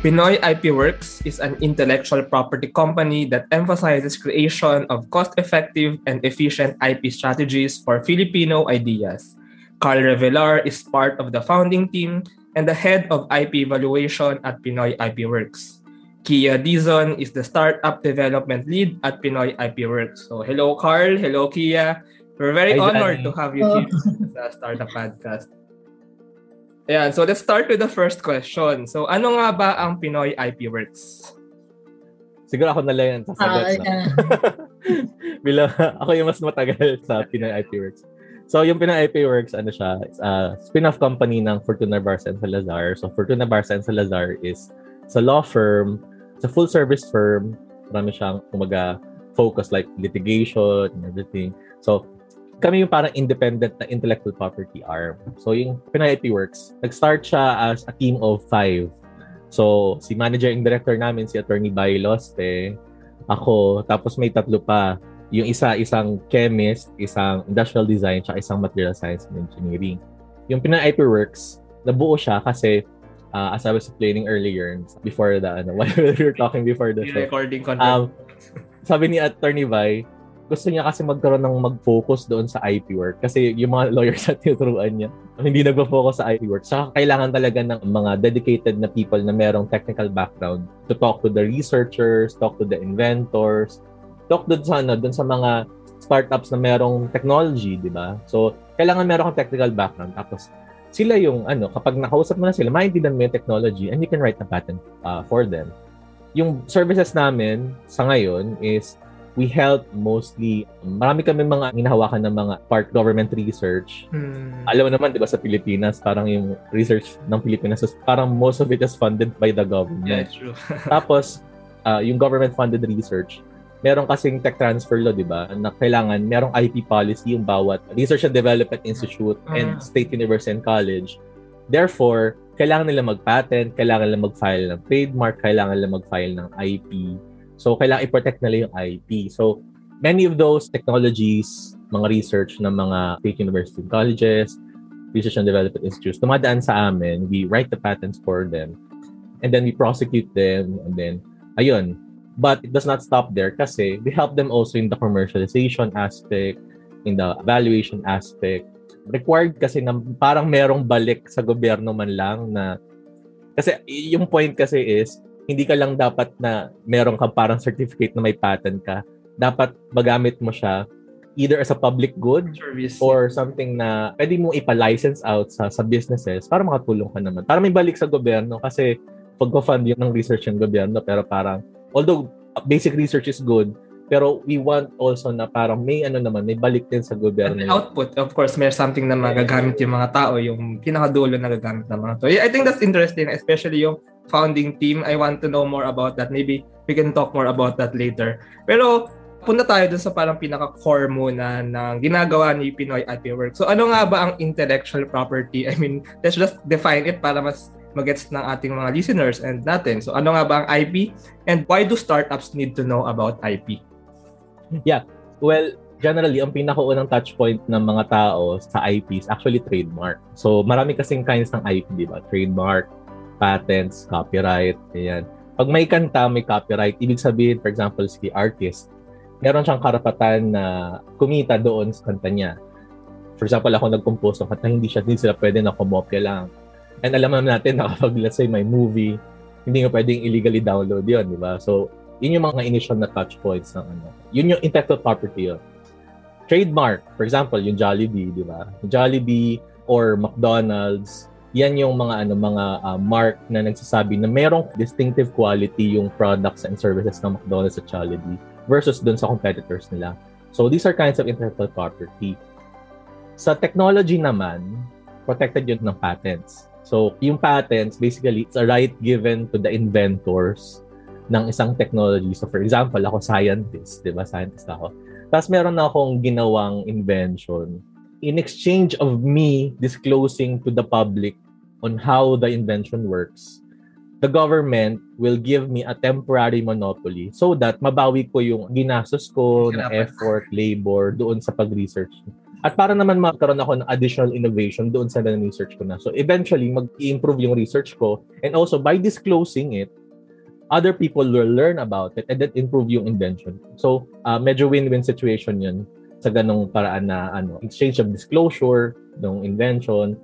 Pinoy IP Works is an intellectual property company that emphasizes creation of cost-effective and efficient IP strategies for Filipino ideas. Carl Revelar is part of the founding team and the head of IP evaluation at Pinoy IP Works. Kia Dizon is the startup development lead at Pinoy IP Works. So hello Carl, hello Kia. We're very Hi, honored Johnny. to have you here oh. sa Startup Podcast. Ayan, so let's start with the first question. So ano nga ba ang Pinoy IP Works? Siguro ako na lang yung sasagot. Ah, no? yeah. Bilang ako yung mas matagal sa Pinoy IP Works. So, yung Pinoy IP Works, ano siya, it's a spin-off company ng Fortuna Barca and Salazar. So, Fortuna Barca and Salazar is it's a law firm, it's a full-service firm. Marami siyang, kumaga, focus like litigation and everything. So, kami yung parang independent na intellectual property arm. So, yung Pinoy IP Works, nag-start siya as a team of five. So, si manager and director namin, si Attorney Bayo Loste, ako, tapos may tatlo pa. Yung isa, isang chemist, isang industrial design, tsaka isang material science and engineering. Yung Pinoy IP Works, nabuo siya kasi uh, as I was explaining earlier, before the, ano, while we were talking before the Yung show, recording content. Um, sabi ni Attorney Vi, gusto niya kasi magkaroon ng mag-focus doon sa IP work kasi yung mga lawyers na tinuturuan niya hindi nagpo-focus sa IP work. Saka kailangan talaga ng mga dedicated na people na merong technical background to talk to the researchers, talk to the inventors, talk doon sa ano, doon sa mga startups na merong technology, di ba? So, kailangan meron kang technical background. Tapos, sila yung, ano, kapag nakausap mo na sila, maintindihan mo yung technology and you can write a patent uh, for them. Yung services namin sa ngayon is we help mostly, marami kami mga hinahawakan ng mga part government research. Hmm. Alam mo naman, di ba, sa Pilipinas, parang yung research ng Pilipinas, is parang most of it is funded by the Yeah, government. true. Tapos, uh, yung government-funded research, meron kasing tech transfer law, di ba, na kailangan merong IP policy yung bawat research and development institute and Ah. state university and college. Therefore, kailangan nila mag-patent, kailangan nila mag-file ng trademark, kailangan nila mag-file ng IP. So, kailangan i-protect nila yung IP. So, many of those technologies, mga research ng mga state university colleges, research and development institutes, tumadaan sa amin, we write the patents for them, and then we prosecute them, and then, ayun. But it does not stop there kasi we help them also in the commercialization aspect, in the evaluation aspect. Required kasi na parang merong balik sa gobyerno man lang na kasi yung point kasi is hindi ka lang dapat na meron ka parang certificate na may patent ka. Dapat magamit mo siya either as a public good Service. or something na pwede mo ipa-license out sa sa businesses para makatulong ka naman. Para may balik sa gobyerno kasi pagko-fund yun ng research ng gobyerno pero parang although basic research is good pero we want also na parang may ano naman may balik din sa gobyerno. And output, of course, may something na magagamit yung mga tao, yung pinakadulo na gagamit ng mga. Yeah, I think that's interesting, especially yung founding team. I want to know more about that. Maybe we can talk more about that later. Pero punta tayo dun sa parang pinaka-core muna ng ginagawa ni Pinoy IP Work. So ano nga ba ang intellectual property? I mean, let's just define it para mas magets ng ating mga listeners and natin. So ano nga ba ang IP? And why do startups need to know about IP? Well, generally, ang pinakaunang touch point ng mga tao sa IP is actually trademark. So, marami kasing kinds ng IP, di ba? Trademark, patents, copyright, ayan. Pag may kanta, may copyright, ibig sabihin, for example, si artist, meron siyang karapatan na kumita doon sa kanta niya. For example, ako nag-compose ng kanta, hindi siya, hindi sila pwede na kumopya lang. And alam naman natin na kapag, let's say, may movie, hindi nga pwedeng illegally download yun, di ba? So, yun yung mga initial na touch points ng ano. Yun yung intellectual property yun. Trademark, for example, yung Jollibee, di ba? Jollibee or McDonald's, yan yung mga ano mga uh, mark na nagsasabi na merong distinctive quality yung products and services ng McDonald's at Jollibee versus dun sa competitors nila. So these are kinds of intellectual property. Sa technology naman, protected yun ng patents. So yung patents, basically, it's a right given to the inventors ng isang technology. So for example, ako scientist, di ba? Scientist ako. Tapos meron na akong ginawang invention. In exchange of me disclosing to the public on how the invention works, the government will give me a temporary monopoly so that mabawi ko yung ginastos ko na effort, labor doon sa pag-research. At para naman magkaroon ako ng additional innovation doon sa research ko na. So eventually, mag-improve yung research ko. And also, by disclosing it, other people will learn about it and then improve yung invention. So, uh, medyo win-win situation yun sa ganong paraan na ano, exchange of disclosure ng invention.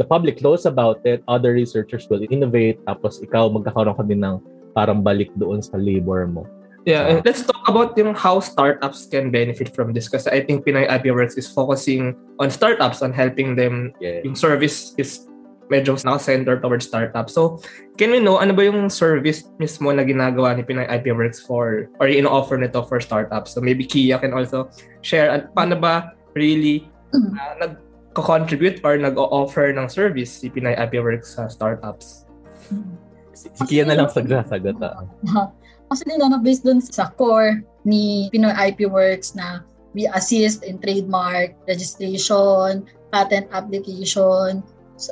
The public knows about it, other researchers will innovate, tapos ikaw magkakaroon ka din ng parang balik doon sa labor mo. Yeah, and let's talk about yung how startups can benefit from this kasi I think Pinoy IP Works is focusing on startups on helping them Yeah. yung service is medyo naka-center towards startups. So, can we know ano ba yung service mismo na ginagawa ni Pinoy IP Works for or ino-offer nito for startups? So, maybe Kia can also share at paano ba really uh, nag-contribute or nag-o-offer ng service si Pinoy IP Works sa startups? Si, si Kia na lang sagsasagot. ah. Actually, no, based dun sa core ni Pinoy IP Works na we assist in trademark, registration, patent application,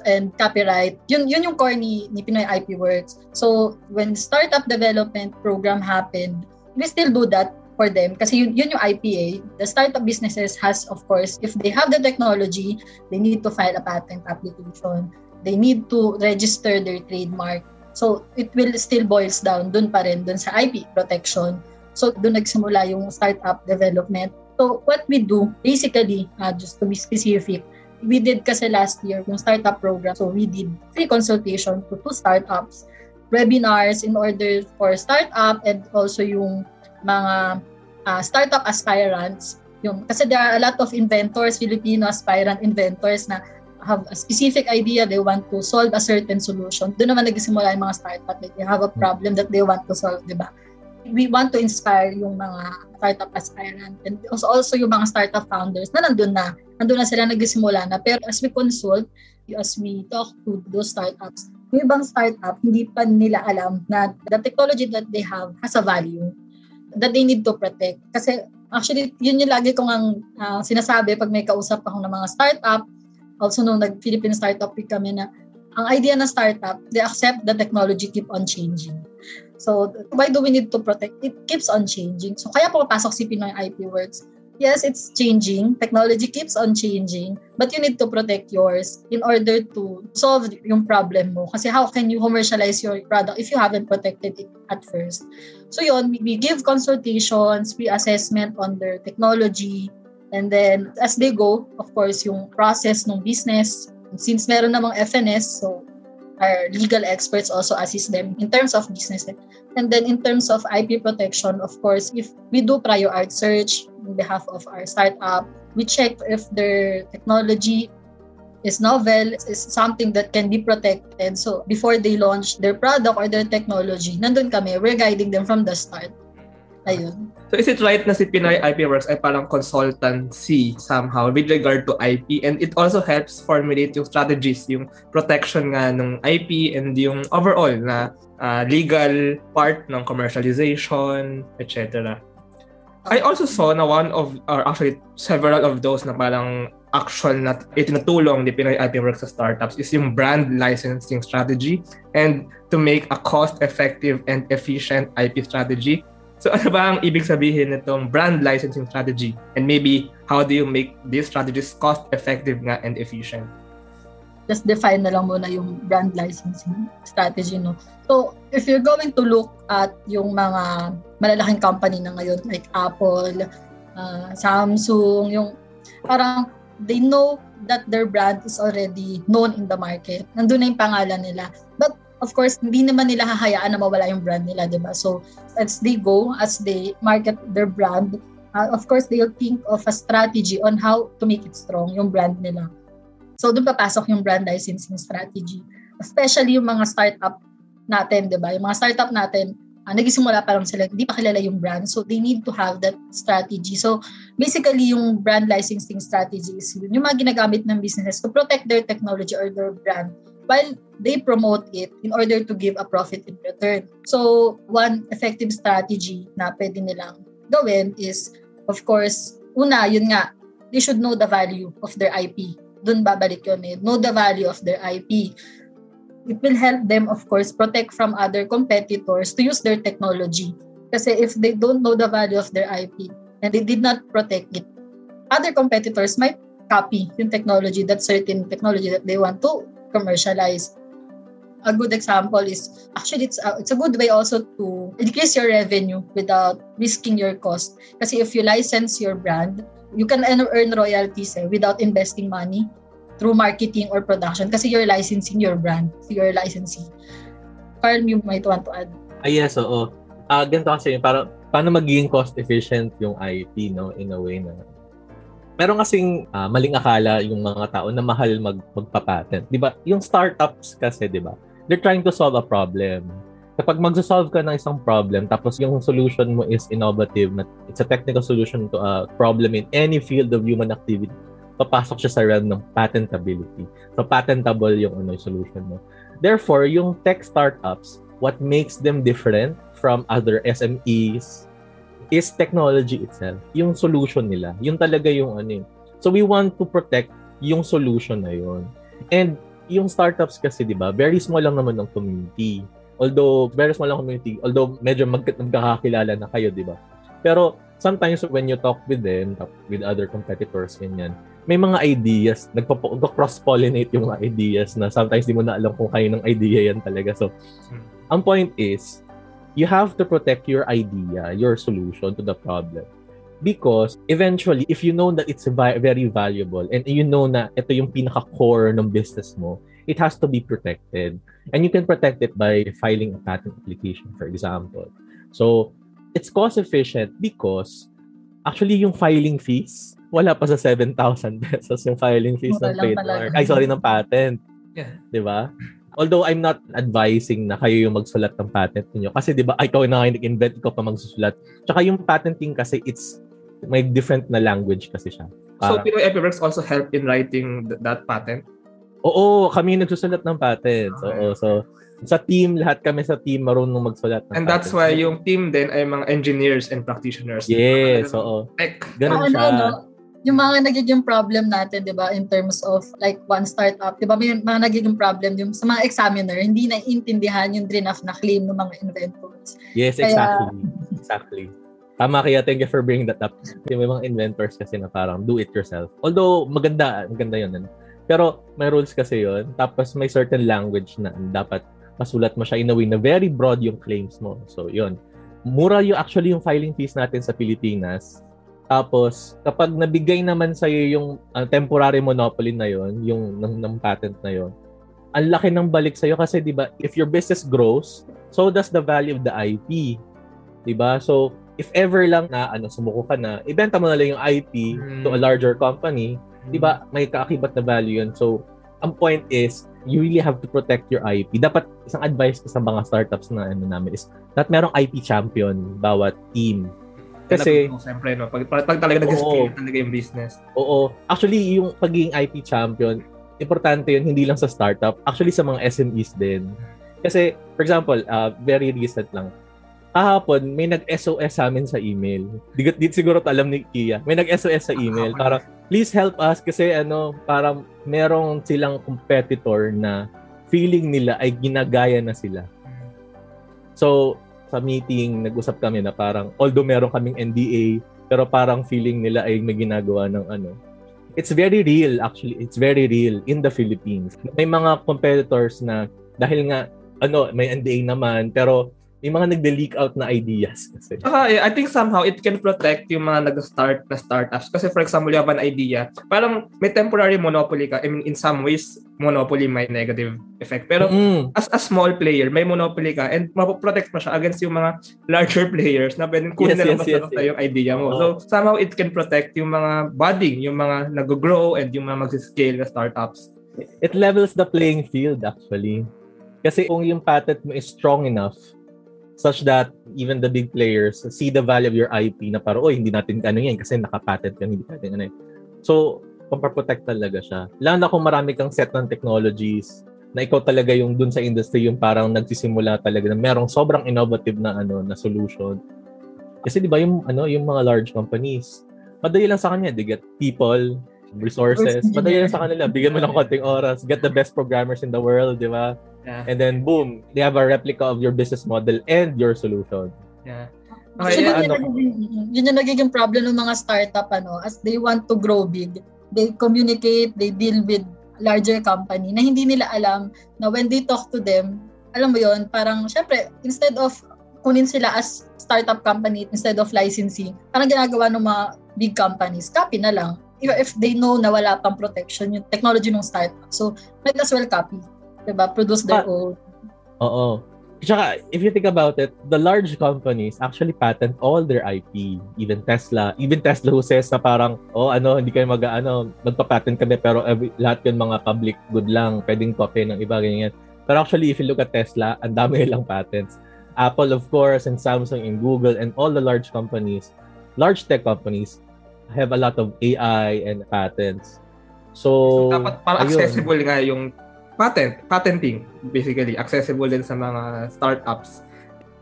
and copyright. Yun, yun yung core ni, ni Pinoy IP Works. So, when startup development program happened, we still do that for them kasi yun, yun yung IPA. The startup businesses has, of course, if they have the technology, they need to file a patent application. They need to register their trademark. So, it will still boils down dun pa rin, dun sa IP protection. So, dun nagsimula yung startup development. So, what we do, basically, uh, just to be specific, we did kasi last year yung startup program. So, we did free consultation to two startups, webinars in order for startup and also yung mga uh, startup aspirants. Yung, kasi there are a lot of inventors, Filipino aspirant inventors na have a specific idea, they want to solve a certain solution. Doon naman nagsimula yung mga startup. Like they have a problem that they want to solve, di ba? We want to inspire yung mga startup aspirant and also, yung mga startup founders na nandun na. Nandun na sila nagsimula na. Pero as we consult, as we talk to those startups, yung ibang startup, hindi pa nila alam na the technology that they have has a value that they need to protect. Kasi actually, yun yung lagi kong ang uh, sinasabi pag may kausap ako ng mga startup, also nung nag-Philippine Startup Week kami na ang idea ng startup, they accept the technology keep on changing. So, why do we need to protect? It keeps on changing. So, kaya pumapasok si Pinoy IP Works. Yes, it's changing. Technology keeps on changing. But you need to protect yours in order to solve yung problem mo. Kasi how can you commercialize your product if you haven't protected it at first? So yun, we give consultations, pre-assessment on their technology, And then, as they go, of course, yung process ng business, since meron namang FNS, so our legal experts also assist them in terms of business. And then in terms of IP protection, of course, if we do prior art search on behalf of our startup, we check if their technology is novel, is something that can be protected. So before they launch their product or their technology, nandun kami, we're guiding them from the start. Ayun. So is it right na si Pinoy IP Works ay parang consultancy somehow with regard to IP and it also helps formulate yung strategies, yung protection nga ng IP and yung overall na uh, legal part ng commercialization, etc. I also saw na one of, or actually several of those na parang action na itinutulong ni Pinoy IP Works sa startups is yung brand licensing strategy and to make a cost-effective and efficient IP strategy So ano ba ang ibig sabihin nitong brand licensing strategy? And maybe how do you make these strategies cost effective nga and efficient? Just define na lang muna yung brand licensing strategy no. So if you're going to look at yung mga malalaking company na ngayon like Apple, uh, Samsung, yung parang they know that their brand is already known in the market. Nandun na yung pangalan nila. But of course, hindi naman nila hahayaan na mawala yung brand nila, di ba? So, as they go, as they market their brand, uh, of course, they'll think of a strategy on how to make it strong, yung brand nila. So, doon papasok yung brand licensing strategy. Especially yung mga startup natin, di ba? Yung mga startup natin, uh, nagisimula pa lang sila, hindi pa kilala yung brand. So, they need to have that strategy. So, basically, yung brand licensing strategy is yun, yung mga ginagamit ng businesses to protect their technology or their brand while they promote it in order to give a profit in return. So, one effective strategy na pwede nilang gawin is, of course, una, yun nga, they should know the value of their IP. Doon babalik yun eh. Know the value of their IP. It will help them, of course, protect from other competitors to use their technology. Kasi if they don't know the value of their IP and they did not protect it, other competitors might copy yung technology, that certain technology that they want to commercialize. A good example is actually it's a, it's a good way also to increase your revenue without risking your cost. Kasi if you license your brand, you can earn royalties eh, without investing money through marketing or production kasi you're licensing your brand, your licensee. Carl, you might want to add. Ah, yes, oo. Ah, ganito kasi, para, paano magiging cost efficient yung IP, no, in a way na meron kasing uh, maling akala yung mga tao na mahal mag magpa-patent. 'Di ba? Yung startups kasi, 'di ba? They're trying to solve a problem. Kapag magso-solve ka ng isang problem tapos yung solution mo is innovative, na it's a technical solution to a problem in any field of human activity, papasok siya sa realm ng patentability. So patentable yung ano yung solution mo. Therefore, yung tech startups, what makes them different from other SMEs is technology itself. Yung solution nila. Yung talaga yung ano yun. So we want to protect yung solution na yun. And yung startups kasi, di ba, very small lang naman ng community. Although, very small lang community, although medyo mag magkakakilala na kayo, di ba? Pero sometimes when you talk with them, with other competitors, ganyan, may mga ideas, nagpa-cross-pollinate yung mga ideas na sometimes di mo na alam kung kayo ng idea yan talaga. So, hmm. ang point is, you have to protect your idea, your solution to the problem. Because eventually, if you know that it's very valuable and you know na ito yung pinaka-core ng business mo, it has to be protected. And you can protect it by filing a patent application, for example. So, it's cost efficient because actually yung filing fees wala pa sa 7,000 pesos yung filing fees Mura ng trademark. Ay, sorry, ng patent. Yeah. 'Di ba? Although I'm not advising na kayo yung magsulat ng patent niyo kasi 'di ba ikaw na nag-invent ikaw pa magsusulat. Tsaka yung patenting kasi it's may different na language kasi siya. Para, so Pinoy Epiworks also help in writing th- that patent? Oo, kami nagsusulat ng patent. Okay. Oo, so sa team, lahat kami sa team marunong magsulat ng And patent. that's why yung team din ay mga engineers and practitioners. Yes, oo. Tech. Ganun siya. Ano, yung mga nagiging problem natin, 'di ba, in terms of like one startup, 'di ba, may mga nagiging problem yung sa mga examiner, hindi naiintindihan yung draft na claim ng mga inventors. Yes, exactly. Kaya, exactly. Tama kaya, thank you for bringing that up. May mga inventors kasi na parang do it yourself. Although maganda, maganda 'yun. Ano? Pero may rules kasi 'yon. Tapos may certain language na dapat masulat mo siya in a way na very broad yung claims mo. So, 'yun. Mura yung actually yung filing fees natin sa Pilipinas tapos, kapag nabigay naman sa iyo yung uh, temporary monopoly na yon, yung ng, ng patent na yon, ang laki ng balik sa iyo kasi 'di ba, if your business grows, so does the value of the IP. 'Di ba? So, if ever lang na ano sumuko ka na, ibenta mo na lang yung IP mm. to a larger company, mm. 'di ba? May kaakibat na value 'yon. So, ang point is, you really have to protect your IP. Dapat isang advice ko sa mga startups na ano namin is that merong IP champion bawat team kasi, siyempre, no? Pag, pag, pag talaga nag-scale talaga yung business. Oo. Actually, yung pagiging IP champion, importante yun, hindi lang sa startup. Actually, sa mga SMEs din. Kasi, for example, uh, very recent lang, kahapon, may nag-SOS sa amin sa email. Di, di siguro alam ni Kia. May nag-SOS sa email. para, please help us kasi ano, parang merong silang competitor na feeling nila ay ginagaya na sila. So, sa meeting, nag-usap kami na parang, although meron kaming NDA, pero parang feeling nila ay may ginagawa ng ano. It's very real, actually. It's very real in the Philippines. May mga competitors na, dahil nga, ano, may NDA naman, pero may mga nagde-leak out na ideas kasi. Uh, I think somehow it can protect yung mga nag-start na startups. Kasi for example, you have an idea, parang may temporary monopoly ka. I mean, in some ways, monopoly may negative effect. Pero mm. as a small player, may monopoly ka and mapoprotect mo siya against yung mga larger players na pwedeng kunin yes, na lang yes, yes, yes. yung idea mo. Uh-huh. So somehow it can protect yung mga budding, yung mga nag-grow and yung mga mag-scale na startups. It levels the playing field actually. Kasi kung yung patent mo is strong enough, such that even the big players see the value of your IP na parang, oy, hindi natin ano yan kasi nakapatent yan, hindi natin ano So, pamprotect talaga siya. Lalo na kung marami kang set ng technologies na ikaw talaga yung dun sa industry yung parang nagsisimula talaga na merong sobrang innovative na ano na solution. Kasi 'di ba yung ano yung mga large companies, madali lang sa kanya, they get people, resources. Madali lang sa kanila, bigyan mo lang konting oras, get the best programmers in the world, 'di ba? Yeah. And then boom, they have a replica of your business model and your solution. Yeah. Okay, so, yun, ano, yung nagiging, yun yung nagiging problem ng mga startup ano as they want to grow big they communicate, they deal with larger company na hindi nila alam na when they talk to them, alam mo yon parang syempre, instead of kunin sila as startup company instead of licensing, parang ginagawa ng mga big companies, copy na lang. If they know na wala pang protection yung technology ng startup. So, might as well copy. Diba? Produce their But, own. Oo. Tsaka, if you think about it, the large companies actually patent all their IP. Even Tesla. Even Tesla who says na parang, oh, ano, hindi kayo mag, ano, magpa-patent kami, pero every, lahat yun mga public good lang. Pwedeng copy ng iba, ganyan. Pero actually, if you look at Tesla, ang dami lang patents. Apple, of course, and Samsung and Google and all the large companies, large tech companies, have a lot of AI and patents. So, So, dapat para ayun. accessible nga yung patent, patenting, basically. Accessible din sa mga startups.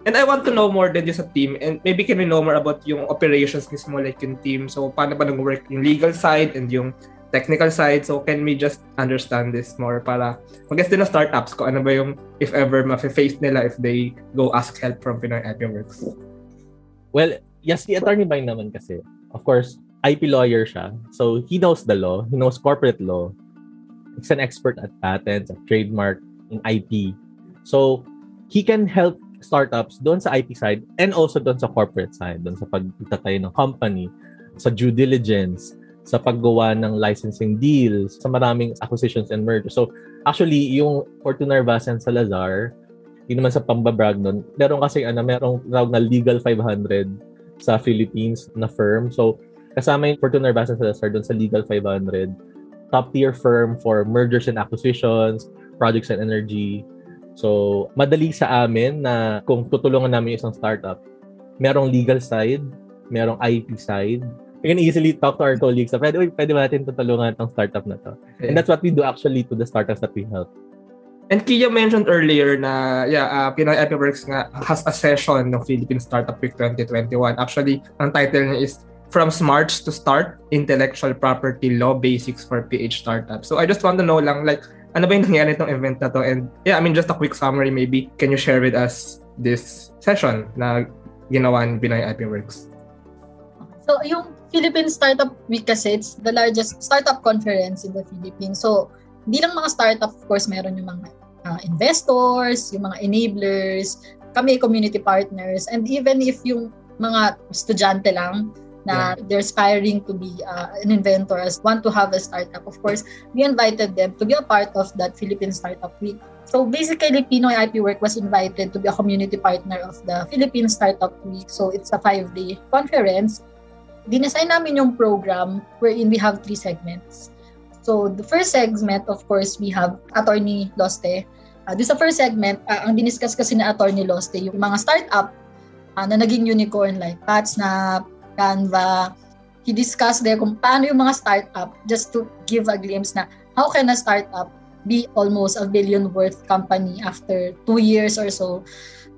And I want to know more than just a team and maybe can we know more about yung operations mismo like yung team. So, paano ba nag-work yung legal side and yung technical side. So, can we just understand this more para mag-guess din ng startups kung ano ba yung if ever ma-face nila if they go ask help from Pinoy IP Works. Well, yes, the attorney by naman kasi, of course, IP lawyer siya. So, he knows the law. He knows corporate law. He's an expert at patents, at trademark, in IP. So, he can help startups doon sa IP side and also doon sa corporate side, doon sa pagtatayo ng company, sa due diligence, sa paggawa ng licensing deals, sa maraming acquisitions and mergers. So, actually, yung Fortunar Vasan Salazar, yun naman sa pambabrag nun, meron kasi ano, merong tawag na Legal 500 sa Philippines na firm. So, kasama yung Fortunar Vasan Salazar doon sa Legal 500. Top tier firm for mergers and acquisitions, projects and energy. So, madali sa amin na kung tutulungan namin yung isang startup, merong legal side, merong IP side. We can easily talk to our colleagues na pwede, pwede ba natin tutulungan itong startup na to. And that's what we do actually to the startups that we help. And Kia mentioned earlier na yeah, uh, Pinoy IP Works nga has a session ng Philippine Startup Week 2021. Actually, ang title niya is From Smarts to Start, Intellectual Property Law Basics for PH Startups. So I just want to know lang, like, ano ba yung nangyari itong event na to? And yeah, I mean, just a quick summary maybe. Can you share with us this session na ginawa ni Pinoy IP Works? So, yung Philippine Startup Week kasi, it's the largest startup conference in the Philippines. So, hindi lang mga startup, of course, meron yung mga uh, investors, yung mga enablers, kami community partners, and even if yung mga estudyante lang na yeah. they're aspiring to be uh, an inventor, as want to have a startup, of course, we invited them to be a part of that Philippine Startup Week. So basically, Pinoy IP Work was invited to be a community partner of the Philippine Startup Week. So it's a five-day conference dinesign namin yung program wherein we have three segments. So, the first segment, of course, we have Attorney Loste. Uh, this sa first segment, uh, ang diniscuss kasi na Attorney Loste, yung mga startup uh, na naging unicorn like PatSnap, Canva. He discussed there kung paano yung mga startup, just to give a glimpse na how can a startup be almost a billion worth company after two years or so,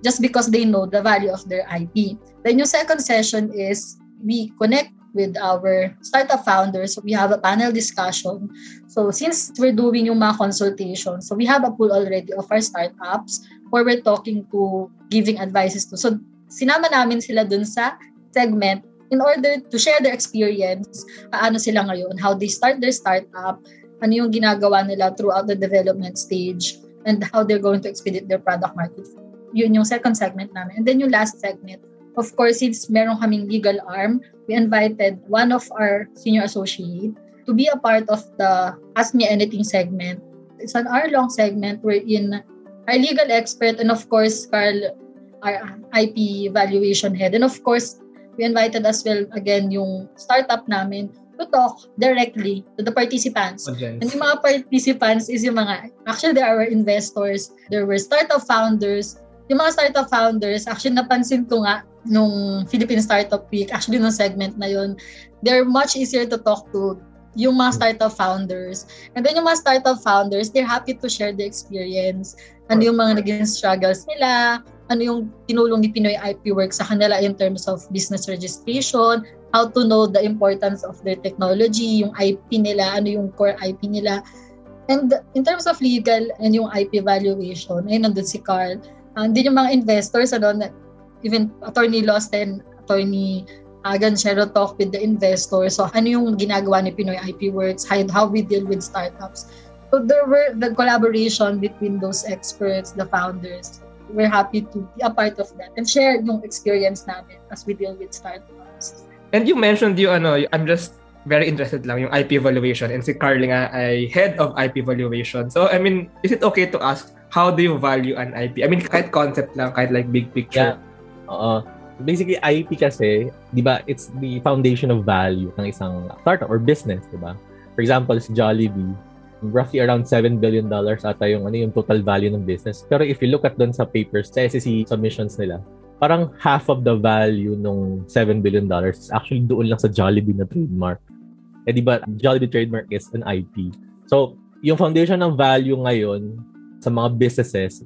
just because they know the value of their IP. Then yung second session is we connect with our startup founders. So we have a panel discussion. So since we're doing yung mga consultations, so we have a pool already of our startups where we're talking to, giving advices to. So sinama namin sila dun sa segment in order to share their experience, paano sila ngayon, how they start their startup, ano yung ginagawa nila throughout the development stage, and how they're going to expedite their product market. Yun yung second segment namin. And then yung last segment, Of course, since meron kaming legal arm, we invited one of our senior associate to be a part of the Ask Me Anything segment. It's an hour-long segment wherein our legal expert and of course, Carl, our IP valuation head. And of course, we invited as well again yung startup namin to talk directly to the participants. Audience. And yung mga participants is yung mga, actually there were investors, there were startup founders, yung mga startup founders, actually napansin ko nga nung Philippine Startup Week, actually nung segment na yun, they're much easier to talk to yung mga startup founders. And then yung mga startup founders, they're happy to share the experience. Ano yung mga naging struggles nila, ano yung tinulong ni Pinoy IP Works sa kanila in terms of business registration, how to know the importance of their technology, yung IP nila, ano yung core IP nila. And in terms of legal and yung IP valuation, ayun nandun si Carl. Uh, hindi yung mga investors, ano, even attorney Lost and attorney Agan Shero talk with the investors. So ano yung ginagawa ni Pinoy IP Works, how, how we deal with startups. So there were the collaboration between those experts, the founders. We're happy to be a part of that and share yung experience namin as we deal with startups. And you mentioned you ano, I'm just very interested lang yung IP evaluation and si Carly nga ay head of IP evaluation. So I mean, is it okay to ask how do you value an IP? I mean, kahit concept lang, kahit like big picture. Yeah. Oo. Basically, IP kasi, di ba, it's the foundation of value ng isang startup or business, di ba? For example, si Jollibee, roughly around $7 billion ata yung, ano, yung total value ng business. Pero if you look at doon sa papers, sa SEC submissions nila, parang half of the value ng $7 billion is actually doon lang sa Jollibee na trademark. Eh di ba, Jollibee trademark is an IP. So, yung foundation ng value ngayon sa mga businesses,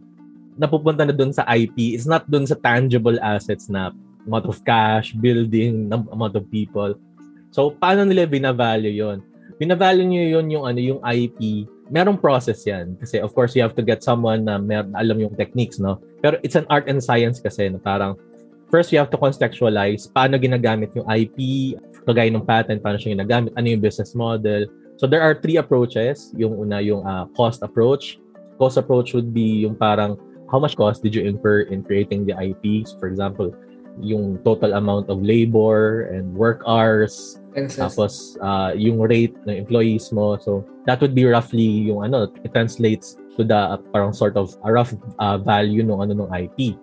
napupunta na doon sa IP is not doon sa tangible assets na amount of cash, building, amount of people. So, paano nila binavalue yon? Binavalue nyo yun yung, ano, yung IP. Merong process yan. Kasi, of course, you have to get someone na mer- alam yung techniques, no? Pero it's an art and science kasi na parang first you have to contextualize paano ginagamit yung IP, kagaya ng patent, paano siya ginagamit, ano yung business model. So there are three approaches. Yung una, yung uh, cost approach, cost approach would be yung parang how much cost did you incur in creating the IPs? For example, yung total amount of labor and work hours, Expenses. tapos uh, yung rate ng employees mo. So that would be roughly yung ano, it translates to the uh, parang sort of a rough uh, value ng ano ng IP.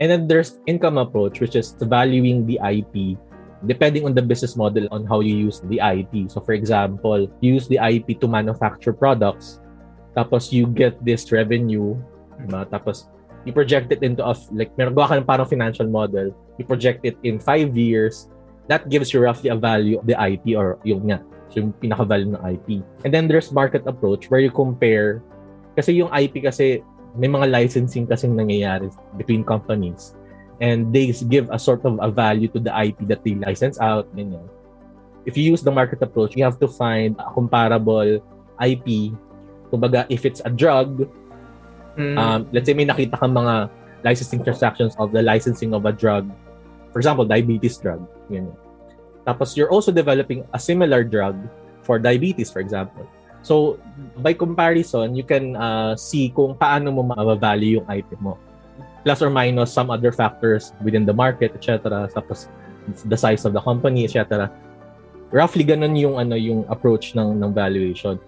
And then there's income approach which is valuing the IP depending on the business model on how you use the IP. So for example, use the IP to manufacture products tapos you get this revenue, diba? Tapos you project it into a, like, meron ka ng parang financial model, you project it in five years, that gives you roughly a value of the IP or yung nga, so yung pinaka-value ng IP. And then there's market approach where you compare, kasi yung IP kasi, may mga licensing kasing nangyayari between companies. And they give a sort of a value to the IP that they license out. Ganyan. If you use the market approach, you have to find a comparable IP Kumbaga, if it's a drug, mm. um, let's say may nakita kang mga licensing transactions of the licensing of a drug. For example, diabetes drug. Ganyan. Tapos you're also developing a similar drug for diabetes, for example. So, by comparison, you can uh, see kung paano mo ma-value yung item mo. Plus or minus some other factors within the market, etc. Tapos the size of the company, etc. Roughly ganun yung ano yung approach ng ng valuation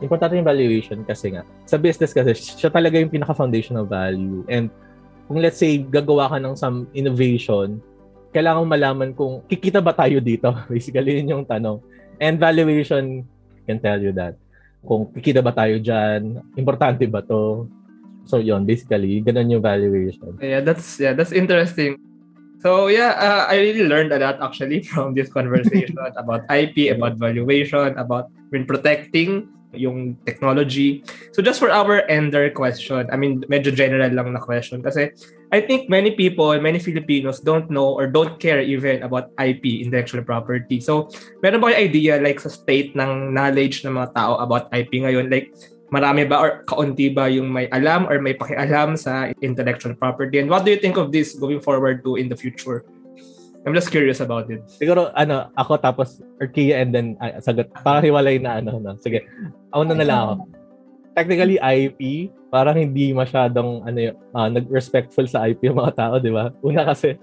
importante yung valuation kasi nga, sa business kasi, siya talaga yung pinaka-foundation of value. And kung let's say, gagawa ka ng some innovation, kailangan malaman kung kikita ba tayo dito? Basically, yun yung tanong. And valuation can tell you that. Kung kikita ba tayo dyan, importante ba to? So yun, basically, ganun yung valuation. Yeah, that's yeah, that's interesting. So yeah, uh, I really learned a lot actually from this conversation about IP, about valuation, about when protecting yung technology. So just for our ender question, I mean, medyo general lang na question kasi I think many people, many Filipinos don't know or don't care even about IP, intellectual property. So meron ba kayo idea like sa state ng knowledge ng mga tao about IP ngayon? Like marami ba or kaunti ba yung may alam or may pakialam sa intellectual property? And what do you think of this going forward to in the future? I'm just curious about it. Siguro, ano, ako tapos, or Kia and then, uh, sagot. Parang hiwalay na, ano, no. Sige, ako na lang ako. Technically, IP, parang hindi masyadong, ano, uh, nag-respectful sa IP yung mga tao, di ba? Una kasi,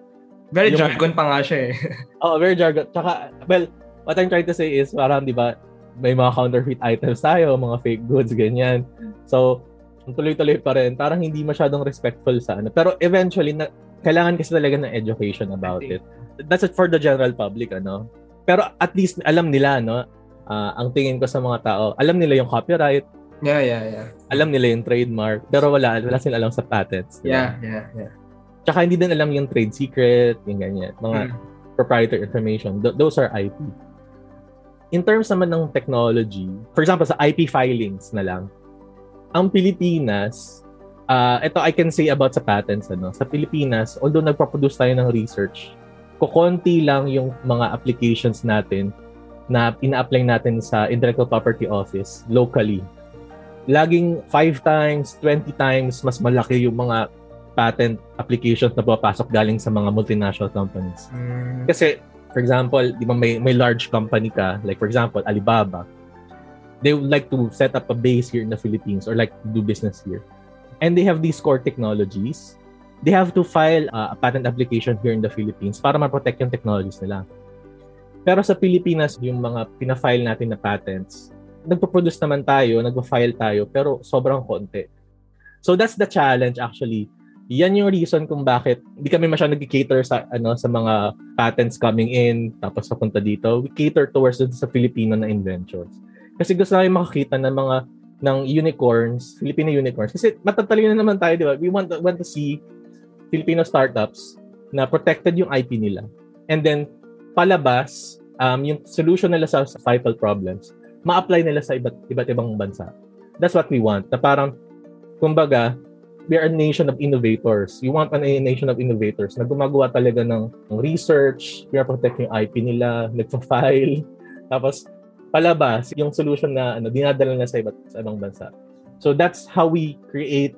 Very yung, jargon pa nga siya eh. Oh, very jargon. Tsaka, well, what I'm trying to say is, parang, di ba, may mga counterfeit items tayo, mga fake goods, ganyan. So, tuloy-tuloy pa rin. Parang hindi masyadong respectful sa ano. Pero eventually, na, kailangan kasi talaga ng education about it that's it for the general public, ano. Pero at least alam nila, no, uh, ang tingin ko sa mga tao, alam nila yung copyright. Yeah, yeah, yeah. Alam nila yung trademark, pero wala, wala sila alam sa patents. Diba? Yeah, yeah, yeah. Tsaka hindi din alam yung trade secret, yung ganyan, mga hmm. proprietary information. Th- those are IP. In terms naman ng technology, for example, sa IP filings na lang, ang Pilipinas, uh, ito I can say about sa patents, ano, sa Pilipinas, although nagpo-produce tayo ng research, kukonti lang yung mga applications natin na ina-apply natin sa Intellectual Property Office locally. Laging 5 times, 20 times mas malaki yung mga patent applications na papasok galing sa mga multinational companies. Mm. Kasi For example, di ba may, may large company ka, like for example, Alibaba, they would like to set up a base here in the Philippines or like to do business here. And they have these core technologies. They have to file uh, a patent application here in the Philippines para ma-protect yung technologies nila. Pero sa Pilipinas, yung mga pina-file natin na patents, nagpo-produce naman tayo, nagpo-file tayo, pero sobrang konti. So that's the challenge actually. Yan yung reason kung bakit hindi kami masyadong nag-cater sa ano sa mga patents coming in tapos papunta dito. We cater towards sa Filipino na inventions. Kasi gusto namin makakita ng mga ng unicorns, Filipino unicorns. Kasi matatalino na naman tayo, di ba? We want to, want to see Filipino startups na protected yung IP nila. And then, palabas, um, yung solution nila sa societal problems, ma-apply nila sa iba't, iba't ibang bansa. That's what we want. Na parang, kumbaga, we are a nation of innovators. You want a nation of innovators na gumagawa talaga ng, research, protect yung IP nila, nagpa-file, tapos palabas yung solution na ano, dinadala na sa iba't sa ibang bansa. So that's how we create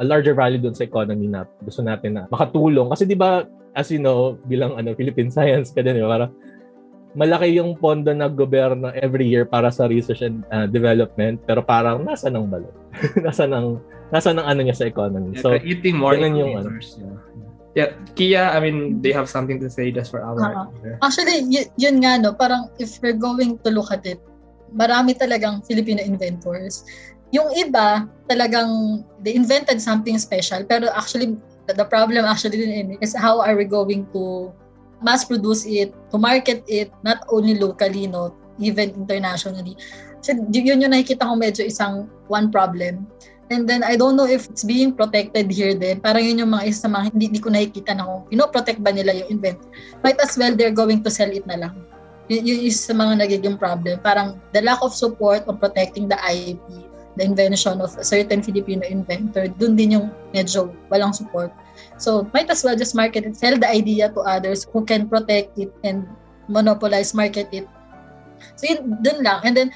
a larger value dun sa economy na gusto natin na makatulong. Kasi di ba as you know, bilang ano, Philippine Science ka din, para malaki yung pondo ng gobyerno every year para sa research and uh, development, pero parang nasa ng balot. nasa ng nasa ng ano niya sa economy. Yeah, so, eating more yung ano. Yeah. yeah, Kia, I mean, they have something to say just for our... Uh-huh. Actually, y- yun nga, no, parang if we're going to look at it, marami talagang Filipino inventors. Yung iba, talagang they invented something special, pero actually the problem actually din is how are we going to mass produce it, to market it, not only locally, no, even internationally. So, yun yung nakikita ko medyo isang one problem. And then, I don't know if it's being protected here din. Parang yun yung mga isa mga hindi, hindi ko nakikita na kung pinoprotect ba nila yung inventor. Might as well, they're going to sell it na lang. Y- yun is sa mga nagiging problem. Parang the lack of support on protecting the IP, the invention of a certain Filipino inventor, dun din yung medyo walang support. So, might as well just market it, sell the idea to others who can protect it and monopolize, market it. So, yun, dun lang. And then,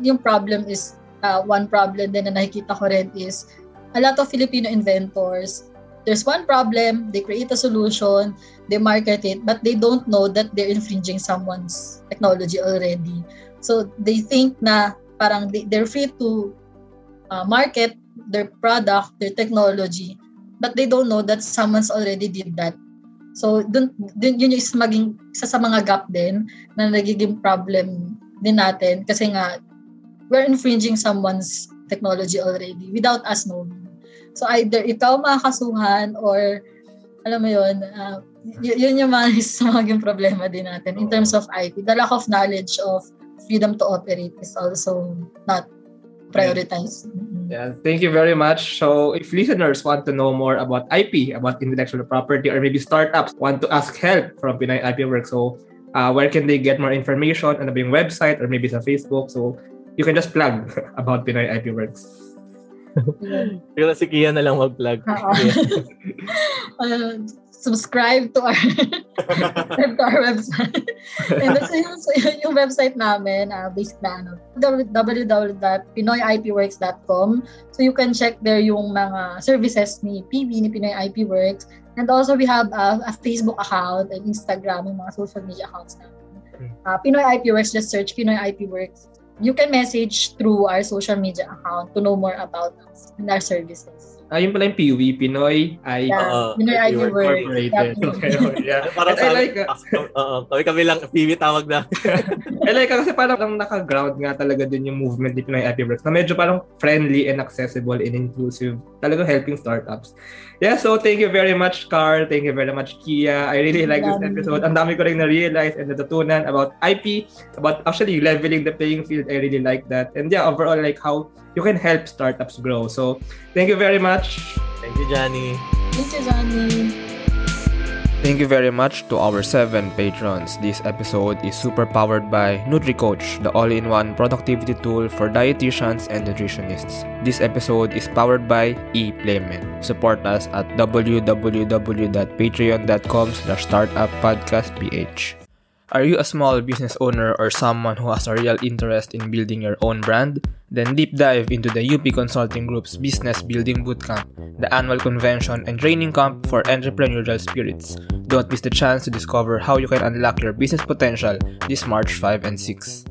yung problem is, uh, one problem din na nakikita ko rin is, a lot of Filipino inventors, there's one problem, they create a solution, they market it, but they don't know that they're infringing someone's technology already. So, they think na parang they, they're free to uh, market their product, their technology, but they don't know that someone's already did that. So, dun, dun, yun yung isa maging isa sa mga gap din na nagiging problem din natin kasi nga we're infringing someone's technology already without us knowing. So, either ikaw makakasuhan or alam mo yun, uh, y- yun yung mga isa maging problema din natin in terms of IP. The lack of knowledge of freedom to operate is also not prioritized. Yeah, thank you very much. So, if listeners want to know more about IP, about intellectual property, or maybe startups want to ask help from Pinoy IP Works, so uh, where can they get more information? on the website or maybe sa Facebook? So, you can just plug about Pinoy IP Works. Pero si Kia na lang mag-plug. uh, subscribe to our to our website. And that's yung, yung website namin, uh, based na ano, www.pinoyipworks.com. So you can check there yung mga services ni PB, ni Pinoy IP Works. And also we have uh, a Facebook account and Instagram, yung mga social media accounts namin. Uh, Pinoy IP Works, just search Pinoy IP Works. You can message through our social media account to know more about us and our services. Ah, yun pala yung PUV, Pinoy I yeah, uh, Pinoy ID Works. Incorporated. Okay, okay, yeah. Parang I like, uh, uh, kami kami lang, PV tawag na. I like kasi parang lang naka-ground nga talaga din yung movement ni Pinoy ID Works na medyo parang friendly and accessible and inclusive. Talagang helping startups. Yeah, so thank you very much, Carl. Thank you very much, Kia. I really like this episode. Ang dami ko rin na-realize and natutunan about IP, about actually leveling the playing field. I really like that. And yeah, overall, like how you can help startups grow. So, thank you very much. Thank you, Johnny. Thank you, Johnny. Thank you very much to our seven patrons. This episode is super powered by NutriCoach, the all-in-one productivity tool for dietitians and nutritionists. This episode is powered by ePlayment. Support us at www.patreon.com slash startuppodcastph. Are you a small business owner or someone who has a real interest in building your own brand? Then deep dive into the UP Consulting Group's Business Building Bootcamp, the annual convention and training camp for entrepreneurial spirits. Don't miss the chance to discover how you can unlock your business potential this March 5 and 6.